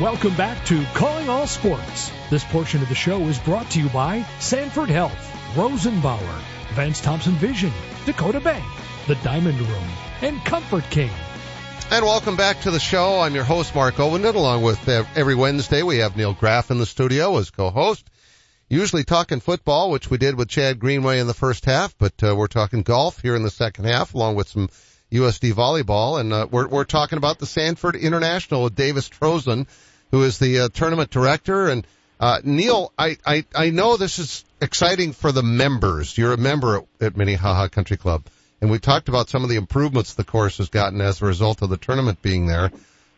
Welcome back to Calling All Sports. This portion of the show is brought to you by Sanford Health, Rosenbauer, Vance Thompson Vision, Dakota Bank, The Diamond Room, and Comfort King. And welcome back to the show. I'm your host, Mark Ovenden. Along with every Wednesday, we have Neil Graff in the studio as co-host. Usually talking football, which we did with Chad Greenway in the first half, but uh, we're talking golf here in the second half, along with some USD volleyball, and uh, we're we're talking about the Sanford International with Davis Trosin, who is the uh, tournament director. And uh, Neil, I, I I know this is exciting for the members. You're a member at, at Minnehaha Country Club, and we talked about some of the improvements the course has gotten as a result of the tournament being there.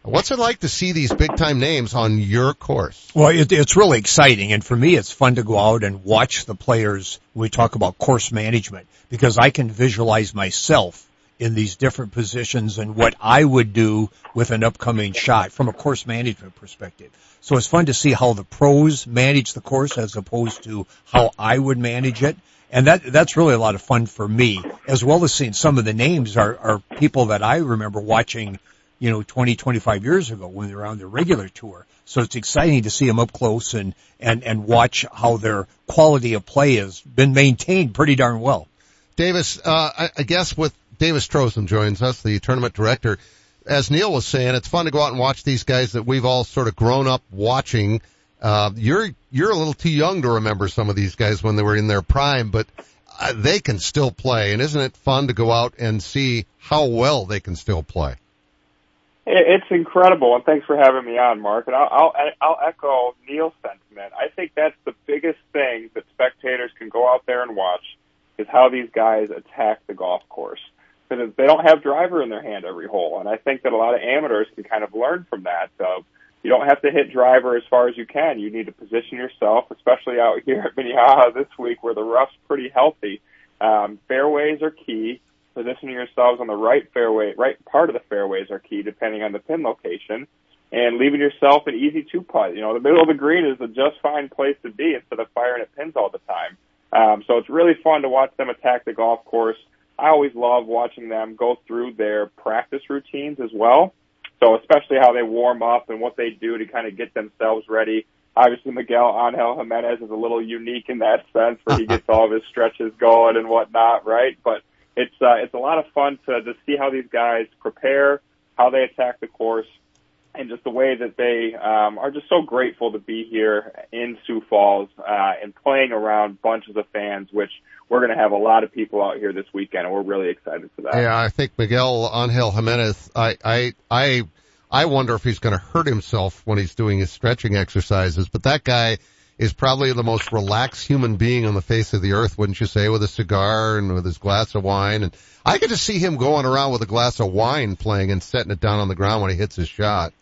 What's it like to see these big time names on your course? Well, it, it's really exciting. And for me, it's fun to go out and watch the players. We talk about course management because I can visualize myself in these different positions and what I would do with an upcoming shot from a course management perspective. So it's fun to see how the pros manage the course as opposed to how I would manage it. And that, that's really a lot of fun for me, as well as seeing some of the names are, are people that I remember watching you know, 20, 25 years ago when they were on their regular tour. So it's exciting to see them up close and, and, and watch how their quality of play has been maintained pretty darn well. Davis, uh, I, I guess with Davis Trosin joins us, the tournament director. As Neil was saying, it's fun to go out and watch these guys that we've all sort of grown up watching. Uh, you're, you're a little too young to remember some of these guys when they were in their prime, but uh, they can still play. And isn't it fun to go out and see how well they can still play? It's incredible, and thanks for having me on, Mark. And I'll, I'll, I'll echo Neil's sentiment. I think that's the biggest thing that spectators can go out there and watch is how these guys attack the golf course. Because they don't have driver in their hand every hole, and I think that a lot of amateurs can kind of learn from that. So you don't have to hit driver as far as you can. You need to position yourself, especially out here at Minnehaha this week where the rough's pretty healthy. Um, fairways are key positioning yourselves on the right fairway, right part of the fairways are key, depending on the pin location, and leaving yourself an easy two putt. You know, the middle of the green is a just fine place to be instead of firing at pins all the time. Um, so it's really fun to watch them attack the golf course. I always love watching them go through their practice routines as well. So especially how they warm up and what they do to kind of get themselves ready. Obviously, Miguel Angel Jimenez is a little unique in that sense, where he gets all of his stretches going and whatnot, right? But it's uh, it's a lot of fun to to see how these guys prepare, how they attack the course, and just the way that they um, are just so grateful to be here in Sioux Falls uh, and playing around bunches of fans, which we're going to have a lot of people out here this weekend, and we're really excited for that. Yeah, I think Miguel Angel Jimenez. I I I I wonder if he's going to hurt himself when he's doing his stretching exercises, but that guy is probably the most relaxed human being on the face of the earth, wouldn't you say, with a cigar and with his glass of wine. And I could just see him going around with a glass of wine playing and setting it down on the ground when he hits his shot.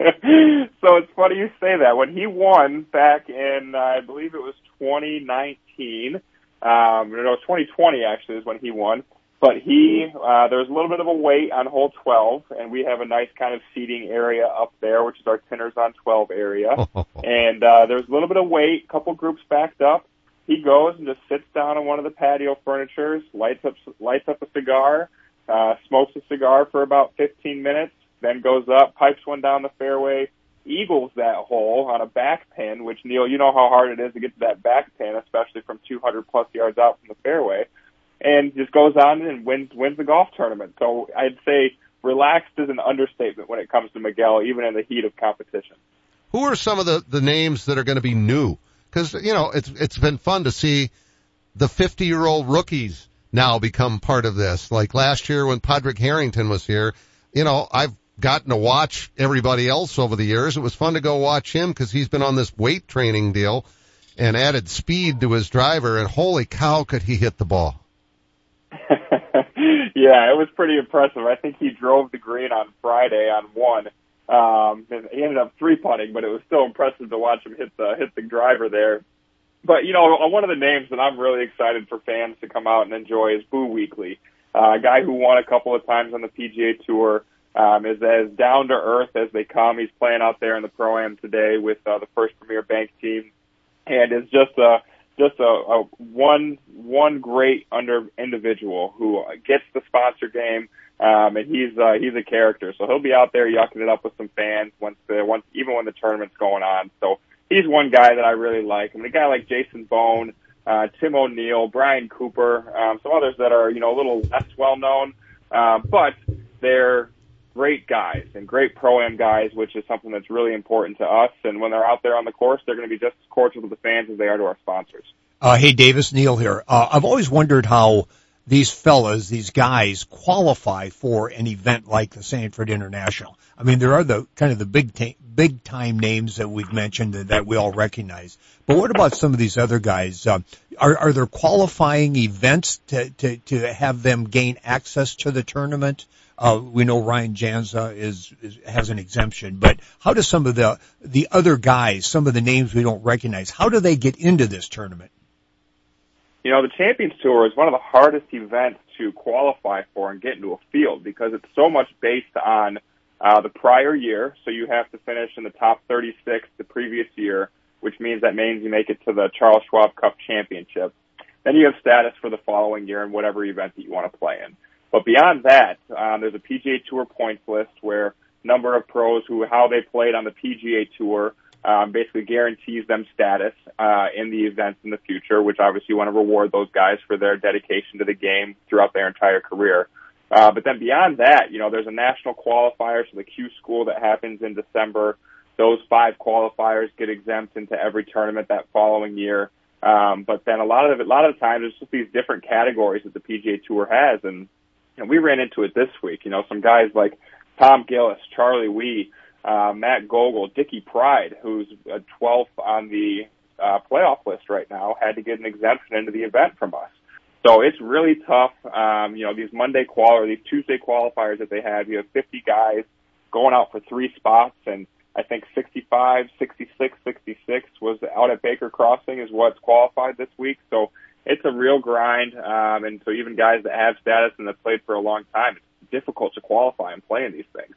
so it's funny you say that. When he won back in, uh, I believe it was 2019, um, no, 2020 actually is when he won. But he, uh, there was a little bit of a wait on hole 12, and we have a nice kind of seating area up there, which is our Tinners on 12 area. and uh, there was a little bit of wait, a couple groups backed up. He goes and just sits down on one of the patio furnitures, lights up lights up a cigar, uh, smokes a cigar for about 15 minutes, then goes up, pipes one down the fairway, eagles that hole on a back pin, which Neil, you know how hard it is to get to that back pin, especially from 200 plus yards out from the fairway and just goes on and wins wins the golf tournament. So I'd say relaxed is an understatement when it comes to Miguel, even in the heat of competition. Who are some of the the names that are going to be new? Because you know it's it's been fun to see the 50 year old rookies now become part of this. Like last year when Padraig Harrington was here, you know I've gotten to watch everybody else over the years. It was fun to go watch him because he's been on this weight training deal and added speed to his driver. And holy cow, could he hit the ball! yeah, it was pretty impressive. I think he drove the green on Friday on one. Um, and he ended up three putting, but it was still impressive to watch him hit the hit the driver there. But you know, one of the names that I'm really excited for fans to come out and enjoy is Boo Weekley, uh, a guy who won a couple of times on the PGA Tour. Um, is as down to earth as they come. He's playing out there in the pro am today with uh, the First Premier Bank team, and is just a just a, a one one great under individual who gets the sponsor game, Um, and he's uh, he's a character, so he'll be out there yucking it up with some fans once the once even when the tournament's going on. So he's one guy that I really like. I mean, a guy like Jason Bohn, uh, Tim O'Neal, Brian Cooper, um, some others that are you know a little less well known, uh, but they're great guys and great pro am guys, which is something that's really important to us. And when they're out there on the course, they're going to be just as cordial to the fans as they are to our sponsors. Uh, hey, Davis Neil here. Uh, I've always wondered how these fellas, these guys qualify for an event like the Sanford International. I mean, there are the kind of the big, ta- big time names that we've mentioned that, that we all recognize. But what about some of these other guys? Uh, are, are there qualifying events to, to, to have them gain access to the tournament? Uh, we know Ryan Janza is, is, has an exemption, but how do some of the the other guys, some of the names we don't recognize, how do they get into this tournament? You know, the Champions Tour is one of the hardest events to qualify for and get into a field because it's so much based on uh, the prior year. So you have to finish in the top 36 the previous year, which means that means you make it to the Charles Schwab Cup Championship. Then you have status for the following year in whatever event that you want to play in. But beyond that, um, there's a PGA Tour points list where number of pros who how they played on the PGA Tour um, basically guarantees them status uh, in the events in the future, which obviously you want to reward those guys for their dedication to the game throughout their entire career. Uh, but then beyond that, you know, there's a national qualifier, so the Q school that happens in December. Those five qualifiers get exempt into every tournament that following year. Um, but then a lot of a lot of the times, there's just these different categories that the PGA Tour has, and and we ran into it this week. You know, some guys like Tom Gillis, Charlie Wi, uh, Matt Gogel, Dickie Pride, who's a 12th on the uh, playoff list right now, had to get an exemption into the event from us. So it's really tough. Um, you know, these Monday qual or these Tuesday qualifiers that they have, you have 50 guys going out for three spots, and I think 65, 66, 66 was out at Baker Crossing is what's qualified this week. So it's a real grind. Um, and so even guys that have status and have played for a long time, it's difficult to qualify and play in these things.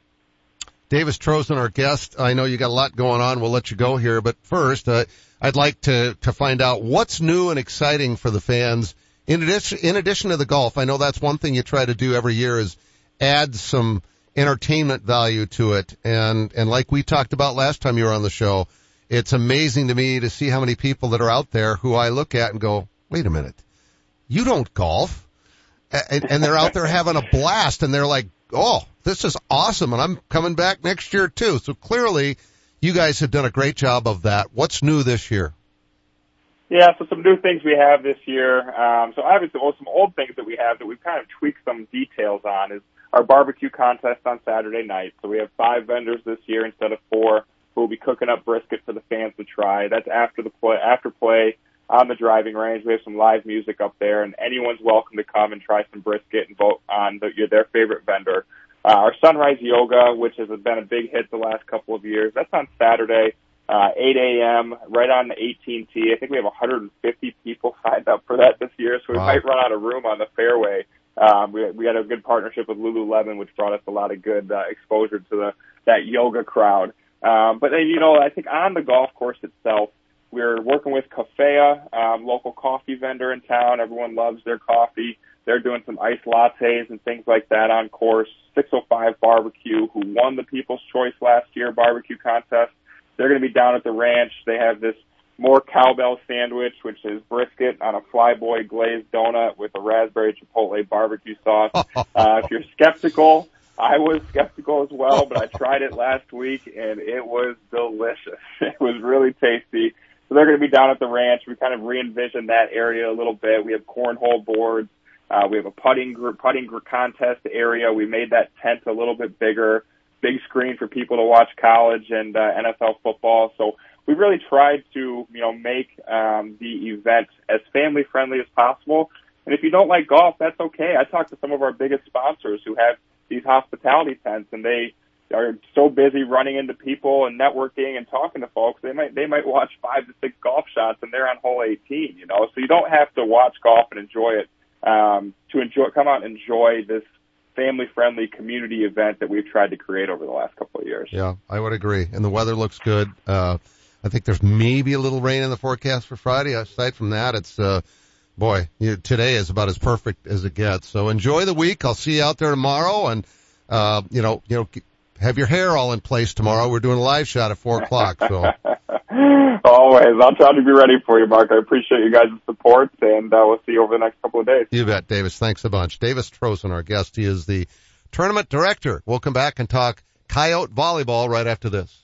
Davis Trosin, our guest. I know you got a lot going on. We'll let you go here, but first, uh, I'd like to to find out what's new and exciting for the fans. In addition, in addition to the golf, I know that's one thing you try to do every year is add some entertainment value to it. And and like we talked about last time you were on the show, it's amazing to me to see how many people that are out there who I look at and go, wait a minute, you don't golf. And, and they're out there having a blast and they're like, oh, this is awesome and I'm coming back next year too. So clearly you guys have done a great job of that. What's new this year? Yeah, so some new things we have this year. Um, so obviously, well, some old things that we have that we've kind of tweaked some details on is our barbecue contest on Saturday night. So we have five vendors this year instead of four who will be cooking up brisket for the fans to try. That's after the play. After play, on the driving range. We have some live music up there, and anyone's welcome to come and try some brisket and vote on the, their favorite vendor. Uh, our Sunrise Yoga, which has been a big hit the last couple of years, that's on Saturday, uh, 8 a.m. right on the 18T. I think we have 150 people signed up for that this year, so we wow. might run out of room on the fairway. Um, we we had a good partnership with Lululemon, which brought us a lot of good uh, exposure to the that yoga crowd. Um, but then, you know, I think on the golf course itself, we're working with Coffea, um, local coffee vendor in town. Everyone loves their coffee. They're doing some iced lattes and things like that on course. 605 Barbecue, who won the People's Choice last year barbecue contest. They're going to be down at the ranch. They have this more cowbell sandwich, which is brisket on a flyboy glazed donut with a raspberry chipotle barbecue sauce. Uh, if you're skeptical, I was skeptical as well, but I tried it last week and it was delicious. It was really tasty. So they're going to be down at the ranch. We kind of re-envisioned that area a little bit. We have cornhole boards. Uh, we have a putting group, putting group contest area. We made that tent a little bit bigger, big screen for people to watch college and uh, NFL football. So we really tried to, you know, make um, the event as family friendly as possible. And if you don't like golf, that's okay. I talked to some of our biggest sponsors who have these hospitality tents, and they are so busy running into people and networking and talking to folks, they might they might watch five to six golf shots and they're on hole 18. You know, so you don't have to watch golf and enjoy it um, to enjoy come out and enjoy this family friendly community event that we've tried to create over the last couple of years. Yeah, I would agree. And the weather looks good. Uh, I think there's maybe a little rain in the forecast for Friday. Aside from that, it's uh, boy, you, today is about as perfect as it gets. So enjoy the week. I'll see you out there tomorrow, and uh, you know, you know, have your hair all in place tomorrow. We're doing a live shot at four o'clock. So always, I'll try to be ready for you, Mark. I appreciate you guys' support, and uh, we'll see you over the next couple of days. You bet, Davis. Thanks a bunch. Davis Trosin, our guest. He is the tournament director. We'll come back and talk Coyote volleyball right after this.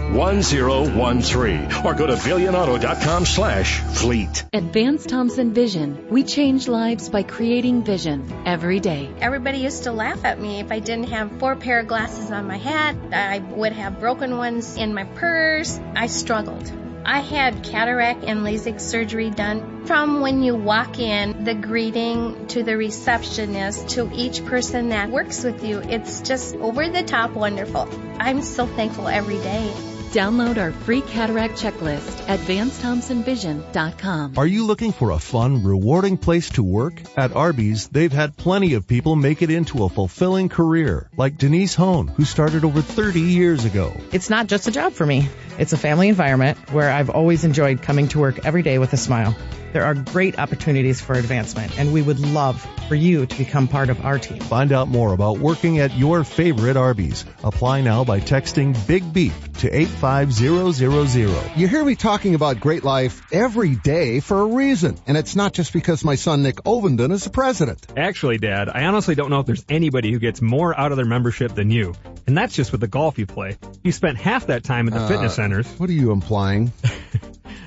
888-531-1013 or go to billionauto.com slash fleet. Advanced Thompson Vision. We change lives by creating vision every day. Everybody used to laugh at me if I didn't have four pair of glasses on my head. I would have broken ones in my purse. I struggled. I had cataract and LASIK surgery done. From when you walk in, the greeting to the receptionist to each person that works with you, it's just over the top wonderful. I'm so thankful every day. Download our free cataract checklist at VanceThompsonVision.com. Are you looking for a fun, rewarding place to work? At Arby's, they've had plenty of people make it into a fulfilling career, like Denise Hone, who started over 30 years ago. It's not just a job for me. It's a family environment where I've always enjoyed coming to work every day with a smile. There are great opportunities for advancement, and we would love for you to become part of our team. Find out more about working at your favorite Arby's. Apply now by texting Big Beef to 85000. You hear me talking about great life every day for a reason, and it's not just because my son Nick Ovenden is the president. Actually, Dad, I honestly don't know if there's anybody who gets more out of their membership than you. And that's just with the golf you play. You spent half that time at the uh, fitness centers. What are you implying?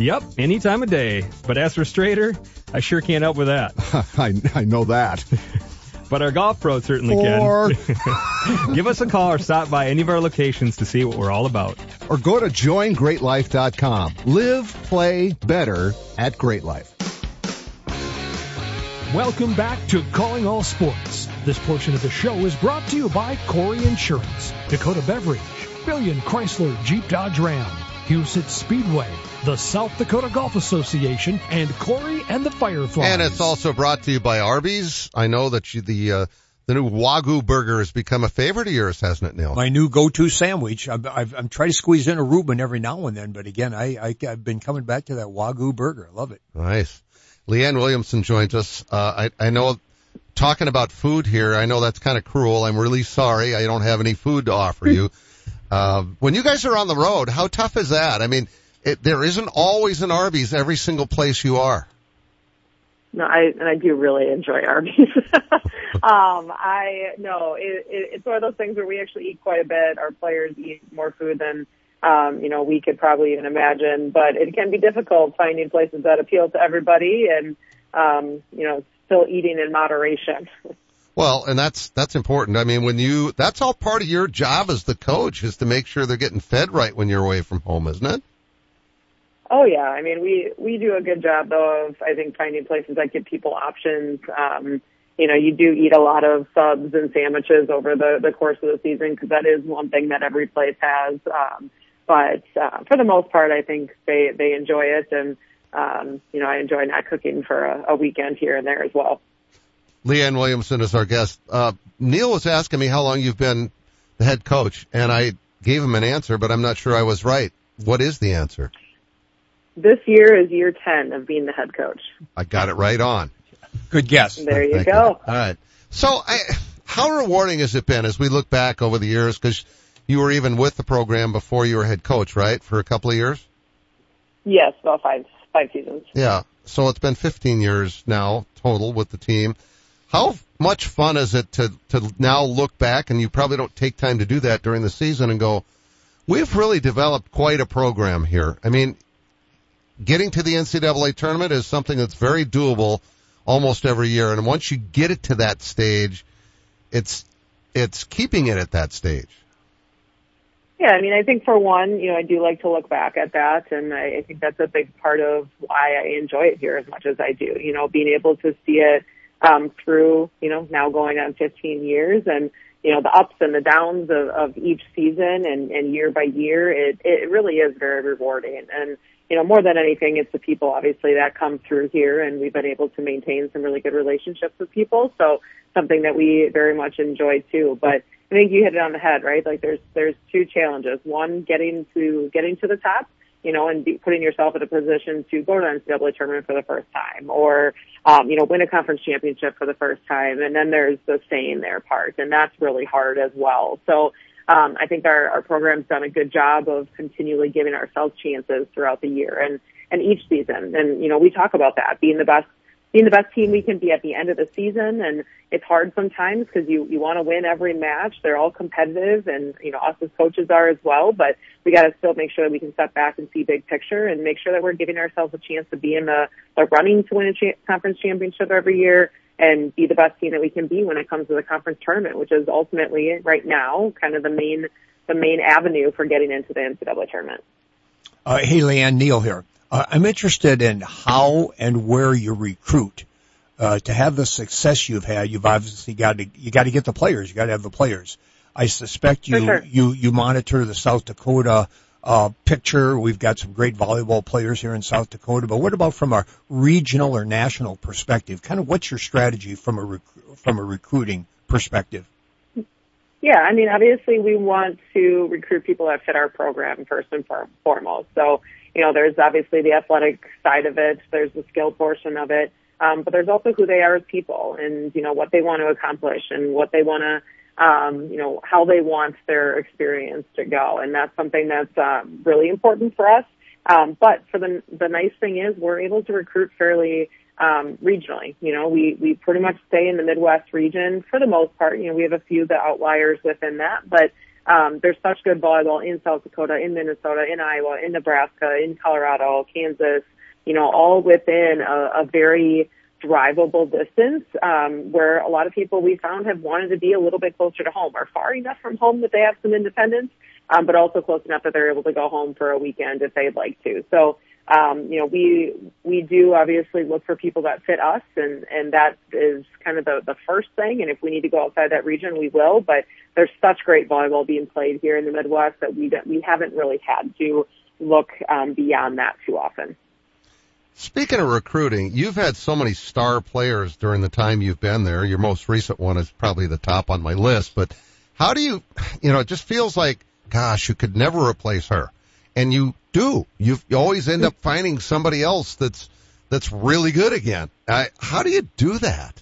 Yep, any time of day. But as for straighter, I sure can't help with that. I, I know that. but our golf pros certainly or... can. Give us a call or stop by any of our locations to see what we're all about. Or go to joingreatlife.com. Live, play better at Great Life. Welcome back to Calling All Sports. This portion of the show is brought to you by Corey Insurance, Dakota Beverage, Billion Chrysler Jeep Dodge Ram, Huset Speedway, the South Dakota Golf Association, and Corey and the Fireflies. And it's also brought to you by Arby's. I know that you, the uh, the new Wagyu burger has become a favorite of yours, hasn't it, Neil? My new go-to sandwich. I'm, I've, I'm trying to squeeze in a Reuben every now and then, but again, I, I I've been coming back to that Wagyu burger. I love it. Nice. Leanne Williamson joins us. Uh, I I know talking about food here. I know that's kind of cruel. I'm really sorry. I don't have any food to offer you. Uh, when you guys are on the road, how tough is that? I mean, it, there isn't always an Arby's every single place you are. No, I and I do really enjoy Arby's. um, I no, it, it, it's one of those things where we actually eat quite a bit. Our players eat more food than um, you know we could probably even imagine, but it can be difficult finding places that appeal to everybody and um, you know still eating in moderation. Well, and that's that's important. I mean, when you that's all part of your job as the coach is to make sure they're getting fed right when you're away from home, isn't it? Oh yeah, I mean we we do a good job though of I think finding places that give people options. Um, you know, you do eat a lot of subs and sandwiches over the the course of the season because that is one thing that every place has. Um, but uh, for the most part, I think they they enjoy it, and um, you know, I enjoy not cooking for a, a weekend here and there as well. Leanne Williamson is our guest. Uh, Neil was asking me how long you've been the head coach, and I gave him an answer, but I'm not sure I was right. What is the answer? This year is year 10 of being the head coach. I got it right on. Good guess. There you Thank go. All right. So, I, how rewarding has it been as we look back over the years? Because you were even with the program before you were head coach, right? For a couple of years. Yes, about five five seasons. Yeah. So it's been 15 years now total with the team. How much fun is it to to now look back, and you probably don't take time to do that during the season, and go, we've really developed quite a program here. I mean, getting to the NCAA tournament is something that's very doable almost every year. And once you get it to that stage, it's, it's keeping it at that stage. Yeah, I mean, I think for one, you know, I do like to look back at that, and I, I think that's a big part of why I enjoy it here as much as I do. You know, being able to see it um, through, you know, now going on 15 years, and you know, the ups and the downs of, of each season and, and year by year, it it really is very rewarding. And you know, more than anything, it's the people obviously that come through here, and we've been able to maintain some really good relationships with people. So something that we very much enjoy too. But I think you hit it on the head, right? Like there's there's two challenges. One, getting to getting to the top, you know, and be, putting yourself in a position to go to an NCAA tournament for the first time, or um, you know, win a conference championship for the first time. And then there's the staying there part, and that's really hard as well. So um, I think our, our program's done a good job of continually giving ourselves chances throughout the year and and each season. And you know, we talk about that being the best being the best team we can be at the end of the season. And it's hard sometimes because you, you want to win every match. They're all competitive and, you know, us as coaches are as well, but we got to still make sure that we can step back and see big picture and make sure that we're giving ourselves a chance to be in the, the running to win a cha- conference championship every year and be the best team that we can be when it comes to the conference tournament, which is ultimately right now kind of the main, the main avenue for getting into the NCAA tournament. Uh, hey, Leanne Neil here. Uh, I'm interested in how and where you recruit. Uh, to have the success you've had, you've obviously got to, you got to get the players. You got to have the players. I suspect you, sure. you, you monitor the South Dakota, uh, picture. We've got some great volleyball players here in South Dakota, but what about from a regional or national perspective? Kind of what's your strategy from a, rec- from a recruiting perspective? Yeah, I mean, obviously we want to recruit people that fit our program first and foremost. So, you know, there's obviously the athletic side of it, there's the skill portion of it, um, but there's also who they are as people and, you know, what they want to accomplish and what they want to, um, you know, how they want their experience to go. And that's something that's um, really important for us. Um, but for the, the nice thing is we're able to recruit fairly um, regionally. You know, we, we pretty much stay in the Midwest region for the most part. You know, we have a few the outliers within that, but um, there's such good volleyball in South Dakota, in Minnesota, in Iowa, in Nebraska, in Colorado, Kansas, you know, all within a, a very drivable distance, um, where a lot of people we found have wanted to be a little bit closer to home or far enough from home that they have some independence, um, but also close enough that they're able to go home for a weekend if they'd like to. So, um, you know, we we do obviously look for people that fit us, and and that is kind of the the first thing. And if we need to go outside that region, we will. But there's such great volleyball being played here in the Midwest that we we haven't really had to look um, beyond that too often. Speaking of recruiting, you've had so many star players during the time you've been there. Your most recent one is probably the top on my list. But how do you, you know, it just feels like, gosh, you could never replace her and you do. you you always end up finding somebody else that's that's really good again. I, how do you do that?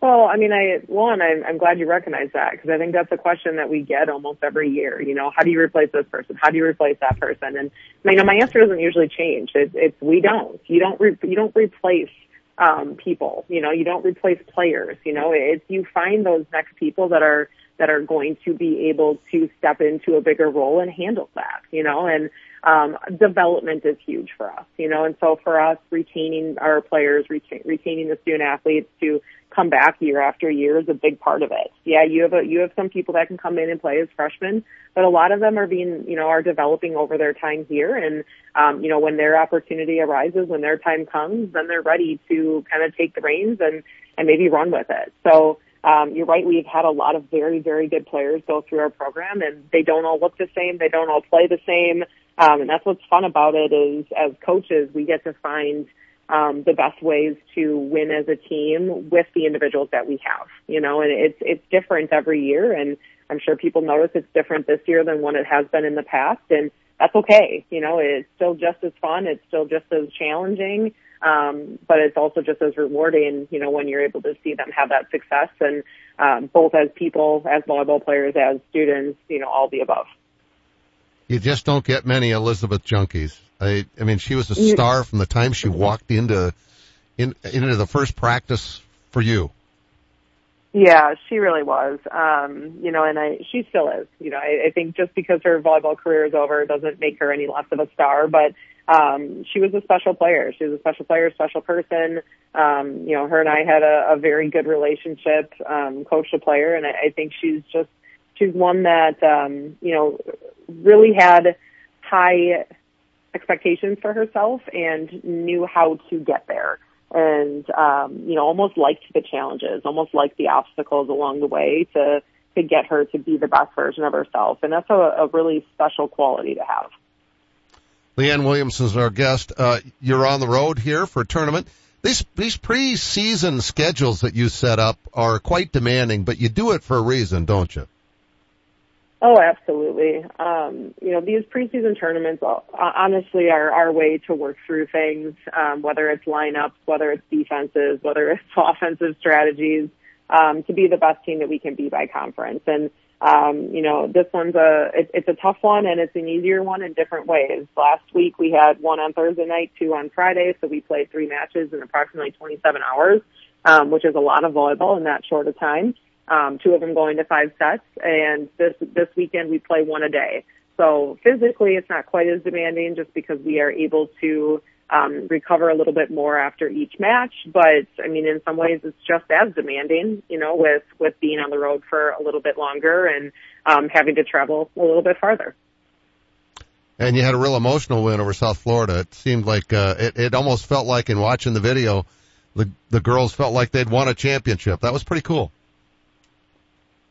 Well, I mean, I one, I'm, I'm glad you recognize that because I think that's a question that we get almost every year. You know, how do you replace this person? How do you replace that person? And you know, my answer doesn't usually change. It's, it's we don't. You don't. Re, you don't replace um, people. You know, you don't replace players. You know, it's you find those next people that are that are going to be able to step into a bigger role and handle that, you know, and um, development is huge for us, you know, and so for us, retaining our players, retain, retaining the student athletes to come back year after year is a big part of it. Yeah, you have a, you have some people that can come in and play as freshmen, but a lot of them are being, you know, are developing over their time here. And, um, you know, when their opportunity arises, when their time comes, then they're ready to kind of take the reins and, and maybe run with it. So, um, you're right. We've had a lot of very, very good players go through our program and they don't all look the same. They don't all play the same. Um, and that's what's fun about it is as coaches, we get to find um, the best ways to win as a team with the individuals that we have, you know, and it's, it's different every year. And I'm sure people notice it's different this year than what it has been in the past. And that's okay. You know, it's still just as fun. It's still just as challenging. Um, but it's also just as rewarding, you know, when you're able to see them have that success and, um, both as people, as volleyball players, as students, you know, all the above. You just don't get many Elizabeth Juhnkes. I, I mean, she was a star from the time she walked into, in, into the first practice for you. Yeah, she really was. Um, you know, and I, she still is. You know, I, I think just because her volleyball career is over doesn't make her any less of a star, but, um, she was a special player. She was a special player, special person. Um, you know, her and I had a, a very good relationship, um, coach to player, and I, I think she's just, she's one that, um, you know, really had high expectations for herself and knew how to get there and um, you know almost liked the challenges, almost liked the obstacles along the way to to get her to be the best version of herself, and that's a, a really special quality to have. Leanne Williams is our guest. Uh, you're on the road here for a tournament. These these pre-season schedules that you set up are quite demanding, but you do it for a reason, don't you? Oh, absolutely. Um, you know, these preseason tournaments uh, honestly are our way to work through things, um, whether it's lineups, whether it's defenses, whether it's offensive strategies, um, to be the best team that we can be by conference. And, um, you know, this one's a, it, it's a tough one and it's an easier one in different ways. Last week we had one on Thursday night, two on Friday, so we played three matches in approximately 27 hours, um, which is a lot of volleyball in that short a time um, two of them going to five sets. And this this weekend we play one a day. So physically, it's not quite as demanding just because we are able to um, recover a little bit more after each match. But I mean, in some ways, it's just as demanding, you know, with with being on the road for a little bit longer and um, having to travel a little bit farther. And you had a real emotional win over South Florida. It seemed like uh, it, it almost felt like in watching the video, the the girls felt like they'd won a championship. That was pretty cool.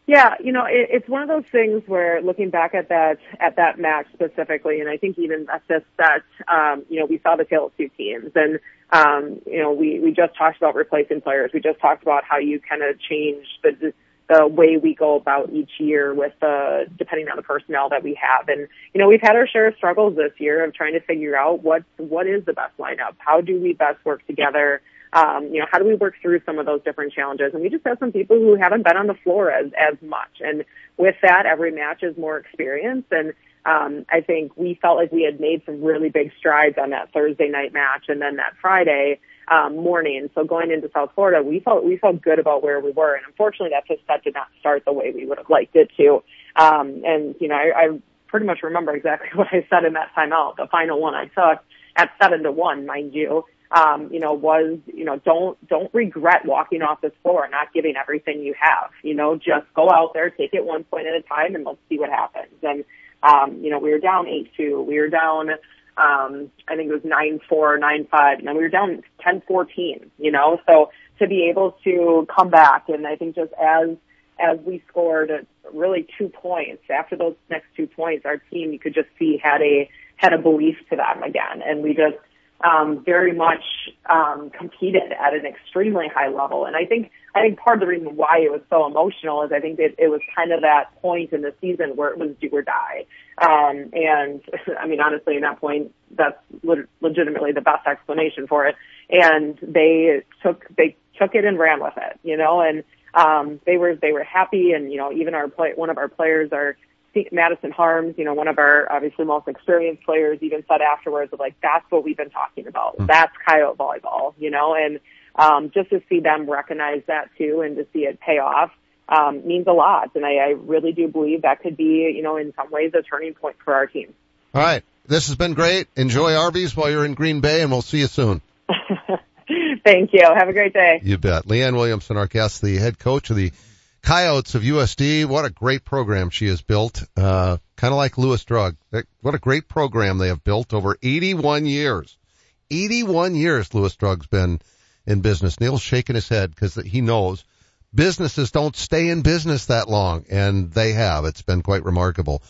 Yeah, you know, it, it's one of those things where looking back at that at that match specifically, and I think even at set, um, you know, we saw the tale of two teams, and um, you know, we we just talked about replacing players. We just talked about how you kind of change the the way we go about each year with the depending on the personnel that we have, and you know, we've had our share of struggles this year of trying to figure out what what is the best lineup. How do we best work together? Um, you know, how do we work through some of those different challenges? And we just have some people who haven't been on the floor as, as much. And with that, every match is more experience. And, um, I think we felt like we had made some really big strides on that Thursday night match and then that Friday, um, morning. So going into South Florida, we felt, we felt good about where we were. And unfortunately that just set did not start the way we would have liked it to. Um, and, you know, I, I pretty much remember exactly what I said in that timeout, the final one I took at seven to one, mind you um, you know, was, you know, don't, don't regret walking off this floor not giving everything you have. You know, just go out there, take it one point at a time and let's see what happens. And, um, you know, we were down 8-2. We were down, um, I think it was 9-4, 9-5, and then we were down 10-14, you know, so to be able to come back and I think just as, as we scored really two points after those next two points, our team, you could just see had a, had a belief to them again. And we just, um, very much um, competed at an extremely high level. And I think I think part of the reason why it was so emotional is I think it, it was kind of that point in the season where it was do or die. Um, and I mean, honestly, in that point, that's le- legitimately the best explanation for it. And they took they took it and ran with it, you know, and um, they were they were happy. And you know, even our play one of our players are Madison Harms, you know, one of our obviously most experienced players, even said afterwards, of like, that's what we've been talking about. Mm. That's Coyote volleyball, you know, and um, just to see them recognize that too and to see it pay off um, means a lot. And I, I really do believe that could be, you know, in some ways a turning point for our team. All right. this has been great. Enjoy Arby's while you're in Green Bay, and we'll see you soon. Thank you. Have a great day. You bet. Leanne Williamson, our guest, the head coach of the Coyotes of USD. What a great program she has built. Uh, kind of like Lewis Drug. What a great program they have built over 81 years. 81 years Lewis Drug's been in business. Neil's shaking his head because he knows businesses don't stay in business that long, and they have. It's been quite remarkable.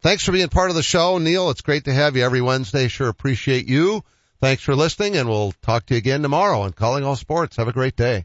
Thanks for being part of the show, Neil. It's great to have you every Wednesday. Sure appreciate you. Thanks for listening, and we'll talk to you again tomorrow on Calling All Sports. Have a great day.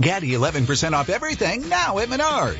Get 11% off everything now at Menard.